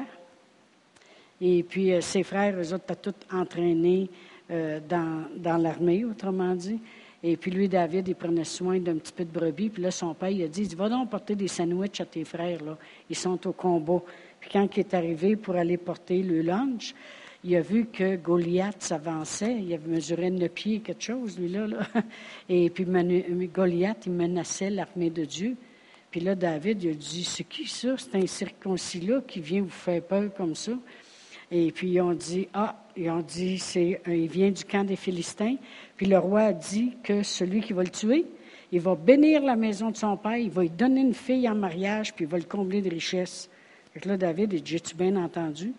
Et puis, euh, ses frères, eux autres, étaient tous entraînés euh, dans, dans l'armée, autrement dit. Et puis, lui, David, il prenait soin d'un petit peu de brebis. Puis là, son père, il a dit, va donc porter des sandwichs à tes frères, là. Ils sont au combat. Puis quand il est arrivé pour aller porter le lunch, il a vu que Goliath s'avançait. Il avait mesuré neuf pieds, quelque chose, lui-là. <laughs> Et puis Goliath, il menaçait l'armée de Dieu. Puis là, David, il a dit, c'est qui ça? C'est un circoncis-là qui vient vous faire peur comme ça. Et puis ils ont dit, ah, ils ont dit, c'est, il vient du camp des Philistins. Puis le roi a dit que celui qui va le tuer, il va bénir la maison de son père, il va lui donner une fille en mariage, puis il va le combler de richesses. Et là, David, il dit, j'ai-tu bien entendu?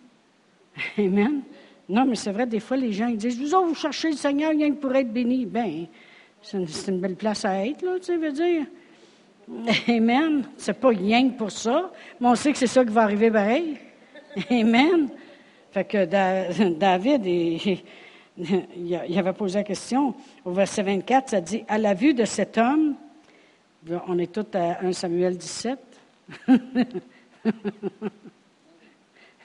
<laughs> Amen. Non, mais c'est vrai, des fois, les gens ils disent Vous autres, vous cherchez le Seigneur rien que pour être béni. Bien, c'est une, belle place à être, là, tu sais, veux dire. <laughs> Amen. C'est pas rien que pour ça, mais on sait que c'est ça qui va arriver pareil. <laughs> Amen. Fait que David, il, il, avait posé la question. Au verset 24, ça dit À la vue de cet homme, on est tous à 1 Samuel 17.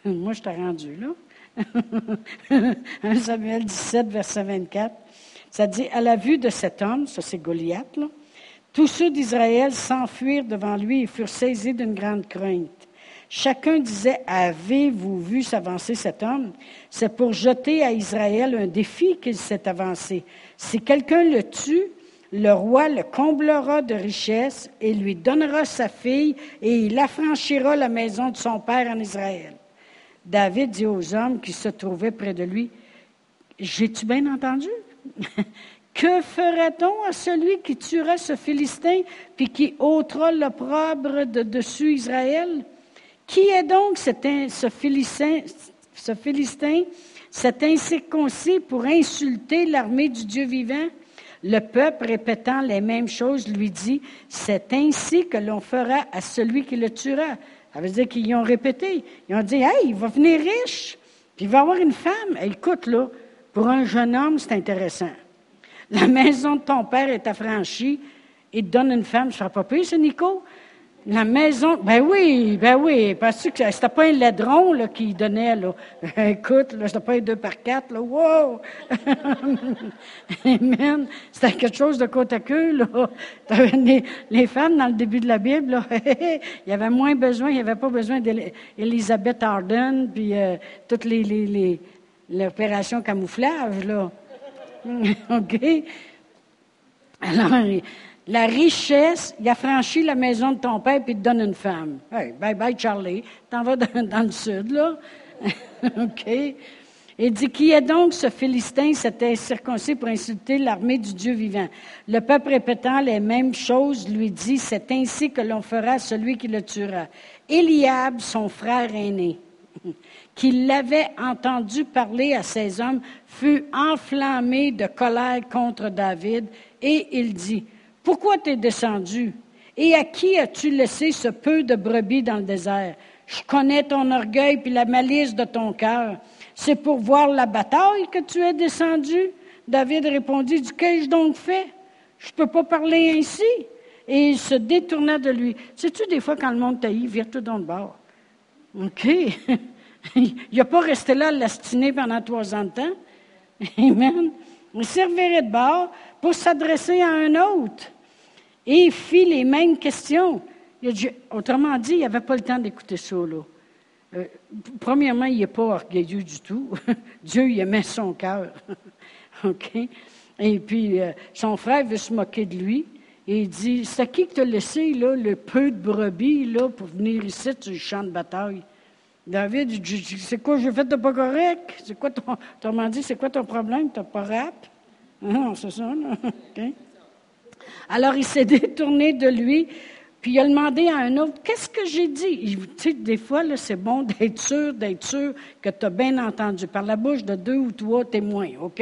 <laughs> Moi, je t'ai rendu là. <laughs> 1 Samuel 17, verset 24. Ça dit, à la vue de cet homme, ça c'est Goliath, tous ceux d'Israël s'enfuirent devant lui et furent saisis d'une grande crainte. Chacun disait, avez-vous vu s'avancer cet homme? C'est pour jeter à Israël un défi qu'il s'est avancé. Si quelqu'un le tue, le roi le comblera de richesses et lui donnera sa fille et il affranchira la maison de son père en Israël. David dit aux hommes qui se trouvaient près de lui, J'ai-tu bien entendu? <laughs> que ferait-on à celui qui tuera ce Philistin puis qui ôtera l'opprobre de dessus Israël? Qui est donc ce, Philistin, ce Philistin, cet incirconcis pour insulter l'armée du Dieu vivant? Le peuple, répétant les mêmes choses, lui dit, c'est ainsi que l'on fera à celui qui le tuera. Ça veut dire qu'ils ont répété. Ils ont dit, hey, il va venir riche, puis il va avoir une femme. écoute, là, pour un jeune homme, c'est intéressant. La <laughs> maison de ton père est affranchie, il te donne une femme, ça ne pas plus, c'est Nico? La maison, ben oui, ben oui, parce que c'était pas un laidron là, qui donnait, là. <laughs> Écoute, là, c'était pas un deux par quatre, là, wow! <laughs> Amen. C'était quelque chose de côte à queue, là. Les, les, femmes, dans le début de la Bible, là, <laughs> il y avait moins besoin, il n'y avait pas besoin d'Elizabeth Arden, puis euh, toutes les, les, les l'opération camouflage, là. OK? Alors, la richesse, il a franchi la maison de ton père puis il te donne une femme. Hey, bye bye Charlie, t'en vas dans, le sud, là. <laughs> OK? Et dit, qui est donc ce Philistin, cet incirconcis pour insulter l'armée du Dieu vivant? Le peuple répétant les mêmes choses lui dit, c'est ainsi que l'on fera celui qui le tuera. Eliab, son frère aîné, <laughs> qui l'avait entendu parler à ses hommes, fut enflammé de colère contre David et il dit, pourquoi t'es descendu? Et à qui as-tu laissé ce peu de brebis dans le désert? Je connais ton orgueil puis la malice de ton cœur. C'est pour voir la bataille que tu es descendu? David répondit, qu'ai-je donc fait? Je ne peux pas parler ainsi. Et il se détourna de lui. Sais-tu, des fois, quand le monde taillit, vire tout dans le bord? OK. <laughs> il n'a pas resté là à l'astiner pendant trois ans de temps. <laughs> Amen. Il servirait de bord pour s'adresser à un autre. Et il fit les mêmes questions. autrement dit, il n'avait pas le temps d'écouter ça. Là. Euh, premièrement, il n'est pas orgueilleux du tout. <laughs> Dieu, il aimait son cœur. <laughs> OK? Et puis, euh, son frère veut se moquer de lui. Et il dit, c'est qui que t'a laissé là, le peu de brebis là, pour venir ici sur le champ de bataille? David, il dit, c'est quoi j'ai fait de pas correct? C'est quoi ton, autrement dit, c'est quoi ton problème? T'as pas rap? Non, c'est ça, là. <laughs> Alors, il s'est <laughs> détourné de lui, puis il a demandé à un autre, qu'est-ce que j'ai dit? Tu sais, des fois, c'est bon d'être sûr, d'être sûr que tu as bien entendu par la bouche de deux ou trois témoins, OK?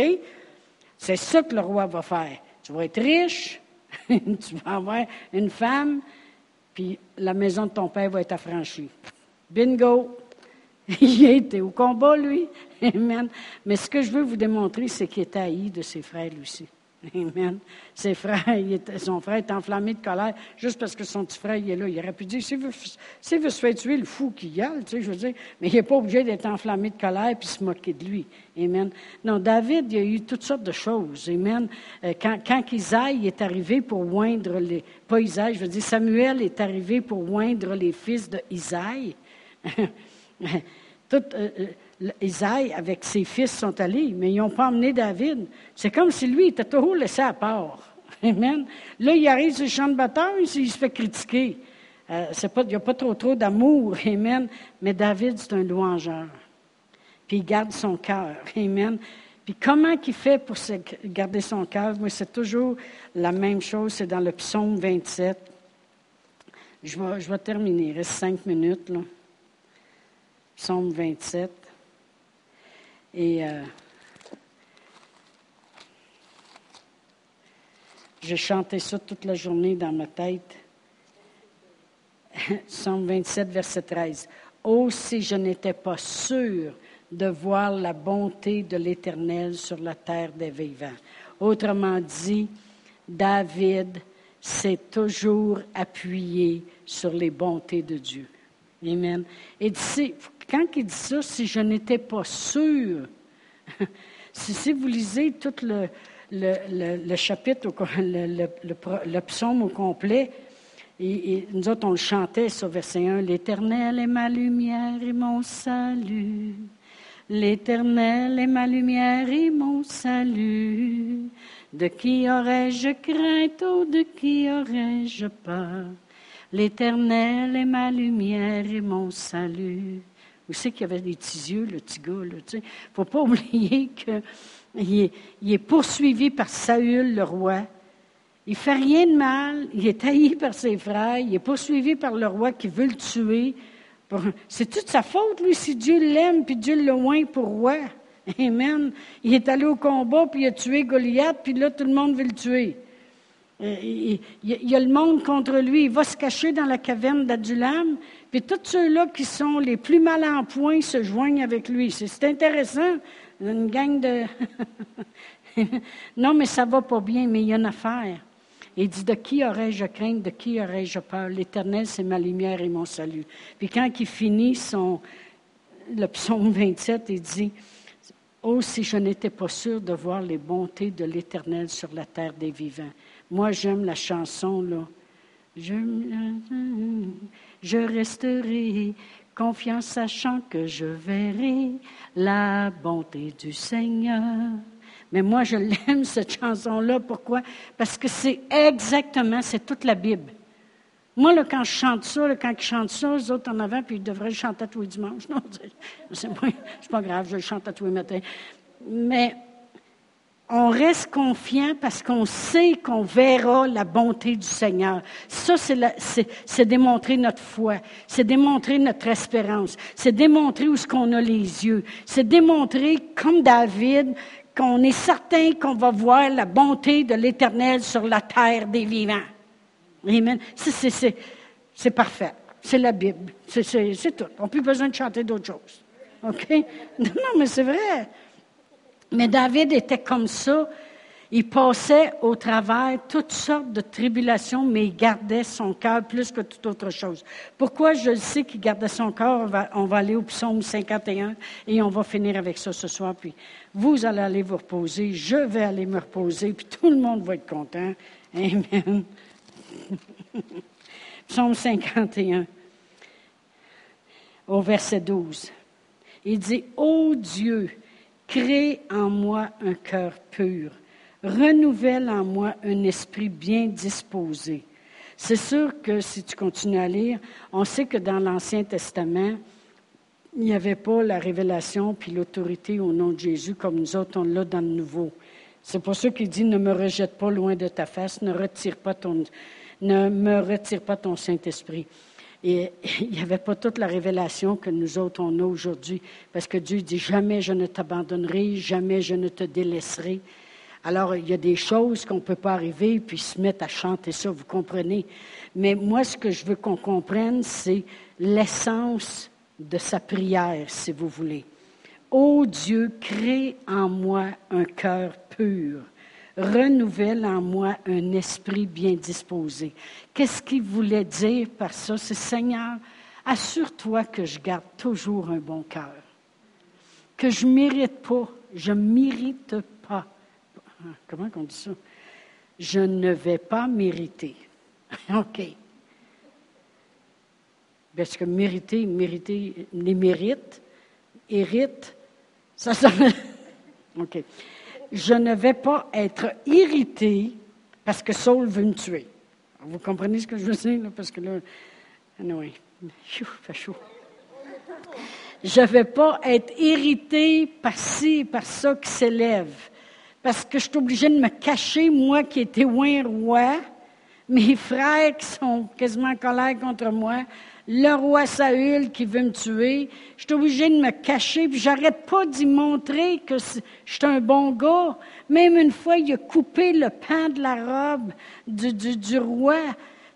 C'est ça que le roi va faire. Tu vas être riche, <laughs> tu vas avoir une femme, puis la maison de ton père va être affranchie. Bingo! <laughs> Il était au combat, lui. Amen. Mais ce que je veux vous démontrer, c'est qu'il est haï de ses frères, lui aussi. Amen. Ses frères, son frère est enflammé de colère juste parce que son petit frère est là. Il aurait pu dire, s'il veut, veut, se faire tuer, le fou qui y a, tu sais, je veux dire, mais il n'est pas obligé d'être enflammé de colère puis se moquer de lui. Amen. Non, David, il y a eu toutes sortes de choses. Amen. Euh, quand, quand Isaïe est arrivé pour oindre les, pas Isaïe, je veux dire, Samuel est arrivé pour oindre les fils de Isaïe. <laughs> Tout, euh, euh, Isaïe avec ses fils sont allés, mais ils n'ont pas emmené David. C'est comme si lui était toujours laissé à part. <laughs> Amen. Là, il arrive sur le champ de bataille, il se fait critiquer. Euh, il n'y a pas trop trop d'amour. <laughs> Amen. Mais David, c'est un louangeur. Puis il garde son cœur. <laughs> Amen. Puis comment il fait pour garder son cœur? Moi, c'est toujours la même chose. C'est dans le psaume 27. Je vais, je vais terminer. Il reste cinq minutes. Là. Psaume 27. Et euh, j'ai chanté ça toute la journée dans ma tête. <laughs> Psaume 27, verset 13. Oh, si je n'étais pas sûr de voir la bonté de l'Éternel sur la terre des vivants. Autrement dit, David s'est toujours appuyé sur les bontés de Dieu. Amen. Et d'ici, quand il dit ça, si je n'étais pas sûr, <laughs> si, vous lisez tout le, chapitre, <laughs> le, psaume au complet, et, nous autres, on le chantait sur verset 1, L'Éternel est ma lumière et mon salut. L'Éternel est ma lumière et mon salut. De qui aurais-je crainte ou de qui aurais-je peur? L'Éternel est ma lumière et mon salut. Vous savez qu'il avait des petits yeux, le petit gars, Il ne faut pas <laughs> oublier qu'il est, il est poursuivi par Saül, le roi. Il fait rien de mal, il est haï par ses frères, il est poursuivi par le roi qui veut le tuer. C'est toute sa faute, lui, si Dieu l'aime, puis Dieu le loin pour roi. Amen. Il est allé au combat, puis il a tué Goliath, puis là, tout le monde veut le tuer. Euh, il y a le monde contre lui. Il va se cacher dans la caverne d'Adulam, puis tous ceux-là qui sont les plus mal en point se joignent avec lui. C'est intéressant. Une gang de... <laughs> non, mais ça va pas bien, mais il y a une affaire. Il dit, de qui aurais-je crainte, de qui aurais-je peur? L'Éternel, c'est ma lumière et mon salut. Puis quand il finit son, le psaume 27, il dit, Oh, si je n'étais pas sûr de voir les bontés de l'Éternel sur la terre des vivants. Moi, j'aime la chanson, là. Je, resterai confiant, sachant que je verrai la bonté du Seigneur. Mais moi, je l'aime, <laughs> cette chanson-là. Pourquoi? Parce que c'est exactement, c'est toute la Bible. Moi, là, quand je chante ça, quand ils chantent ça, les autres en avant, puis ils devraient le chanter tous les dimanches. <laughs> Non, c'est pas, grave, je le chante tous les matins. Mais on reste confiant parce qu'on sait qu'on verra la bonté du Seigneur. Ça, c'est démontrer notre foi, c'est démontrer notre espérance, c'est démontrer où ce qu'on a les yeux, c'est démontrer, comme David, qu'on est certain qu'on va voir la bonté de l'Éternel sur la terre des vivants. Amen. C'est parfait. C'est la Bible. C'est tout. On n'a plus besoin de chanter d'autres choses. OK? Non, mais c'est vrai. Mais David était comme ça. Il passait au travers toutes sortes de tribulations, mais il gardait son cœur plus que toute autre chose. Pourquoi je sais qu'il gardait son cœur? On va, aller au psaume 51 et on va finir avec ça ce soir. Puis vous allez aller vous reposer, je vais aller me reposer, puis tout le monde va être content. Amen. <laughs> psaume 51, au verset 12. Il dit, Ô Dieu, crée en moi un cœur pur renouvelle en moi un esprit bien disposé. C'est sûr que si tu continues à lire, on sait que dans l'Ancien Testament, il n'y avait pas la révélation puis l'autorité au nom de Jésus comme nous autres, on l'a dans le Nouveau. C'est pour ça qu'il dit ne me rejette pas loin de ta face, ne retire pas ton, ne me retire pas ton Saint-Esprit. Et <laughs> il n'y avait pas toute la révélation que nous autres on a aujourd'hui, parce que Dieu dit jamais je ne t'abandonnerai, jamais je ne te délaisserai. Alors, il y a des choses qu'on ne peut pas arriver puis se mettre à chanter ça, vous comprenez? Mais moi, ce que je veux qu'on comprenne, c'est l'essence de sa prière, si vous voulez. Ô Dieu, crée en moi un cœur pur, renouvelle en moi un esprit bien disposé. Qu'est-ce qu'il voulait dire par ça? C'est Seigneur, assure-toi que je garde toujours un bon cœur, que je ne mérite pas, je ne mérite pas comment on dit ça? Je ne vais pas mériter. <laughs> OK. Parce que mériter, mériter, les mérites, hérite, ça sonne. <laughs> OK. Je ne vais pas être irrité parce que Saul veut me tuer. Vous comprenez ce que je veux dire? Là? Parce que là, anyway, chou, fait chaud. Je ne vais pas être irrité par ci, par ça qui s'élève parce que je suis obligée de me cacher, moi qui étais un roi, mes frères qui sont quasiment en colère contre moi, le roi Saül qui veut me tuer. Je suis obligée de me cacher, puis j'arrête pas d'y montrer que je suis un bon gars. Même une fois, il a coupé le pan de la robe du, roi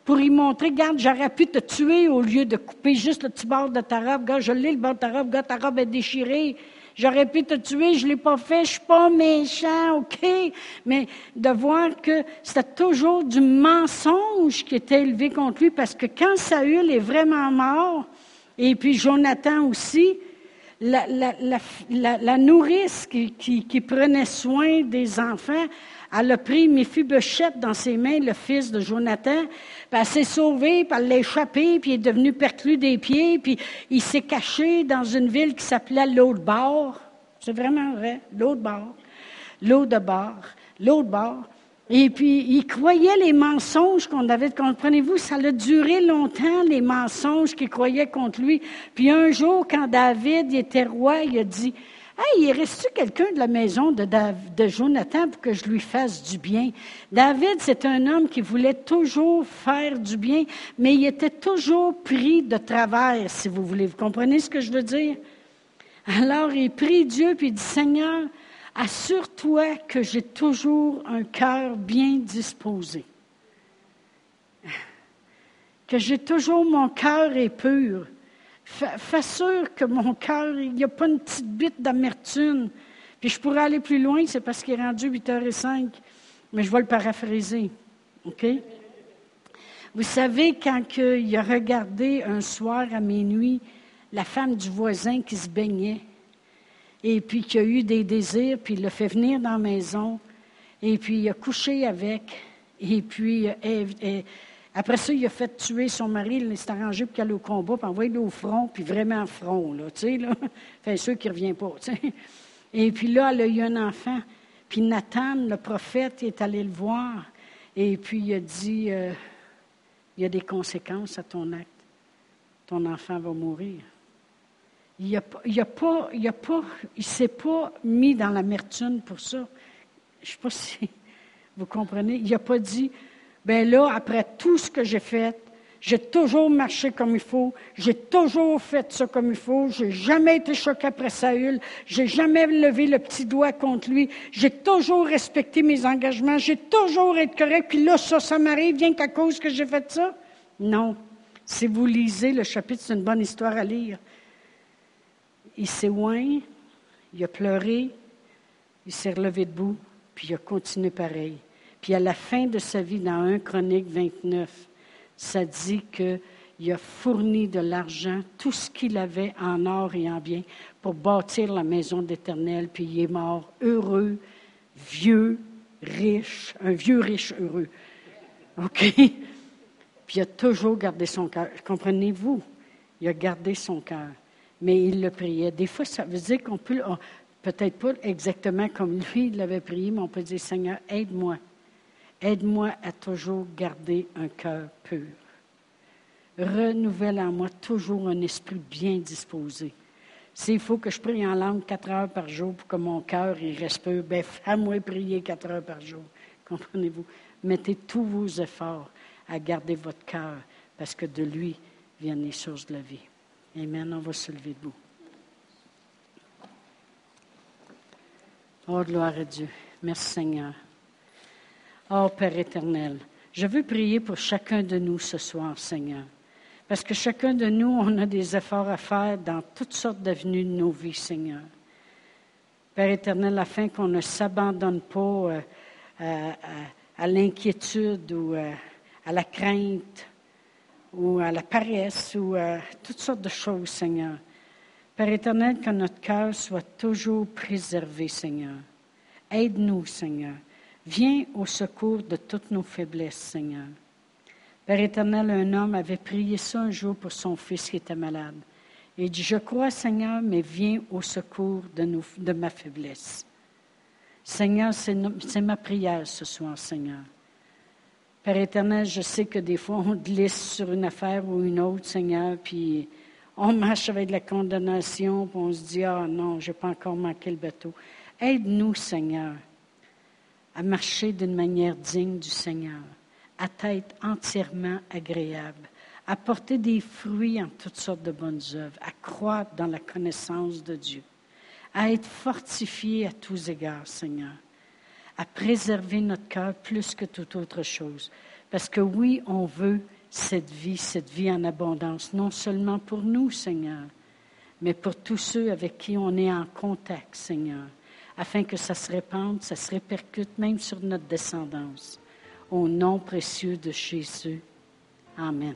pour y montrer, regarde, j'aurais pu te tuer au lieu de couper juste le petit bord de ta robe. Je l'ai, le bord de ta robe. Regarde, ta robe est déchirée. J'aurais pu te tuer, je l'ai pas fait, je suis pas méchant, OK? Mais de voir que c'était toujours du mensonge qui était élevé contre lui, parce que quand Saül est vraiment mort, Et puis Jonathan aussi, la, la, nourrice qui, prenait soin des enfants, elle a pris Méphibosheth dans ses mains, le fils de Jonathan, puis elle s'est sauvée, puis elle l'a échappé, puis il est devenu perclus des pieds, puis il s'est caché dans une ville qui s'appelait l'autre bord. C'est vraiment vrai, l'autre bord. L'autre bord. L'autre bord. Et puis, il croyait les mensonges qu'on avait. Comprenez-vous, ça a duré longtemps, les mensonges qu'il croyait contre lui. Puis un jour, quand David était roi, il a dit, Hey, il reste-tu quelqu'un de la maison de, Jonathan pour que je lui fasse du bien? David, c'est un homme qui voulait toujours faire du bien, mais il était toujours pris de travers, si vous voulez. Vous comprenez ce que je veux dire? Alors, il prie Dieu, puis il dit, Seigneur, assure-toi que j'ai toujours un cœur bien disposé, que j'ai toujours mon cœur est pur. Fais sûr que mon cœur, il n'y a pas une petite bite d'amertume. Puis je pourrais aller plus loin, c'est parce qu'il est rendu 8h05, mais je vais le paraphraser. OK? Vous savez, quand il a regardé un soir à minuit la femme du voisin qui se baignait, et puis qui a eu des désirs, puis il l'a fait venir dans la maison, et puis il a couché avec, et puis euh, après ça, il a fait tuer son mari, il s'est arrangé pour qu'elle au combat, puis envoyer au front, puis vraiment front, là, tu sais, là. Enfin, ceux qui ne revient pas, tu sais. Et puis là, elle a eu un enfant, puis Nathan, le prophète, est allé le voir, et puis il a dit, euh, il y a des conséquences à ton acte. Ton enfant va mourir. Il ne a, pas, il a pas, il s'est pas mis dans l'amertume pour ça. Je ne sais pas si <laughs> vous comprenez. Il n'a pas dit, ben là, après tout ce que j'ai fait, j'ai toujours marché comme il faut, j'ai toujours fait ça comme il faut, j'ai jamais été choqué après Saül, j'ai jamais levé le petit doigt contre lui, j'ai toujours respecté mes engagements, j'ai toujours été correct, puis là, ça, ça m'arrive bien qu'à cause que j'ai fait ça. Non. Si vous lisez le chapitre, c'est une bonne histoire à lire. Il oint, il a pleuré, il s'est relevé debout, puis il a continué pareil. Puis à la fin de sa vie, dans 1 Chronique 29, ça dit qu'il a fourni de l'argent, tout ce qu'il avait en or et en bien, pour bâtir la maison d'Éternel, puis il est mort heureux, vieux, riche, un vieux riche heureux. OK? Puis il a toujours gardé son cœur. Comprenez-vous? Il a gardé son cœur mais il le priait. Des fois, ça veut dire qu'on peut, peut-être pas exactement comme lui, il l'avait prié, mais on peut dire, Seigneur, aide-moi. Aide-moi à toujours garder un cœur pur. Renouvelle en moi toujours un esprit bien disposé. S'il faut que je prie en langue quatre heures par jour pour que mon cœur reste pur, bien, fais-moi prier quatre heures par jour. <laughs> Comprenez-vous? Mettez tous vos efforts à garder votre cœur, parce que de lui viennent les sources de la vie. Amen. On va se lever debout. Oh, gloire à Dieu. Merci Seigneur. Oh, Père éternel, je veux prier pour chacun de nous ce soir, Seigneur. Parce que chacun de nous, on a des efforts à faire dans toutes sortes d'avenues de nos vies, Seigneur. Père éternel, afin qu'on ne s'abandonne pas euh, à, l'inquiétude ou euh, à la crainte ou à la paresse ou à toutes sortes de choses, Seigneur. Père éternel, que notre cœur soit toujours préservé, Seigneur. Aide-nous, Seigneur. Viens au secours de toutes nos faiblesses, Seigneur. Père éternel, un homme avait prié ça un jour pour son fils qui était malade. Il dit, je crois, Seigneur, mais viens au secours de, ma faiblesse. Seigneur, c'est ma prière ce soir, Seigneur. Père éternel, je sais que des fois, on glisse sur une affaire ou une autre, Seigneur, puis on marche avec la condamnation, puis on se dit, ah non, je n'ai pas encore manqué le bateau. Aide-nous, Seigneur, à marcher d'une manière digne du Seigneur, à être entièrement agréable, à porter des fruits en toutes sortes de bonnes œuvres, à croître dans la connaissance de Dieu, à être fortifié à tous égards, Seigneur à préserver notre cœur plus que toute autre chose. Parce que oui, on veut cette vie, cette vie en abondance, non seulement pour nous, Seigneur, mais pour tous ceux avec qui on est en contact, Seigneur, afin que ça se répande, ça se répercute même sur notre descendance. Au nom précieux de Jésus. Amen.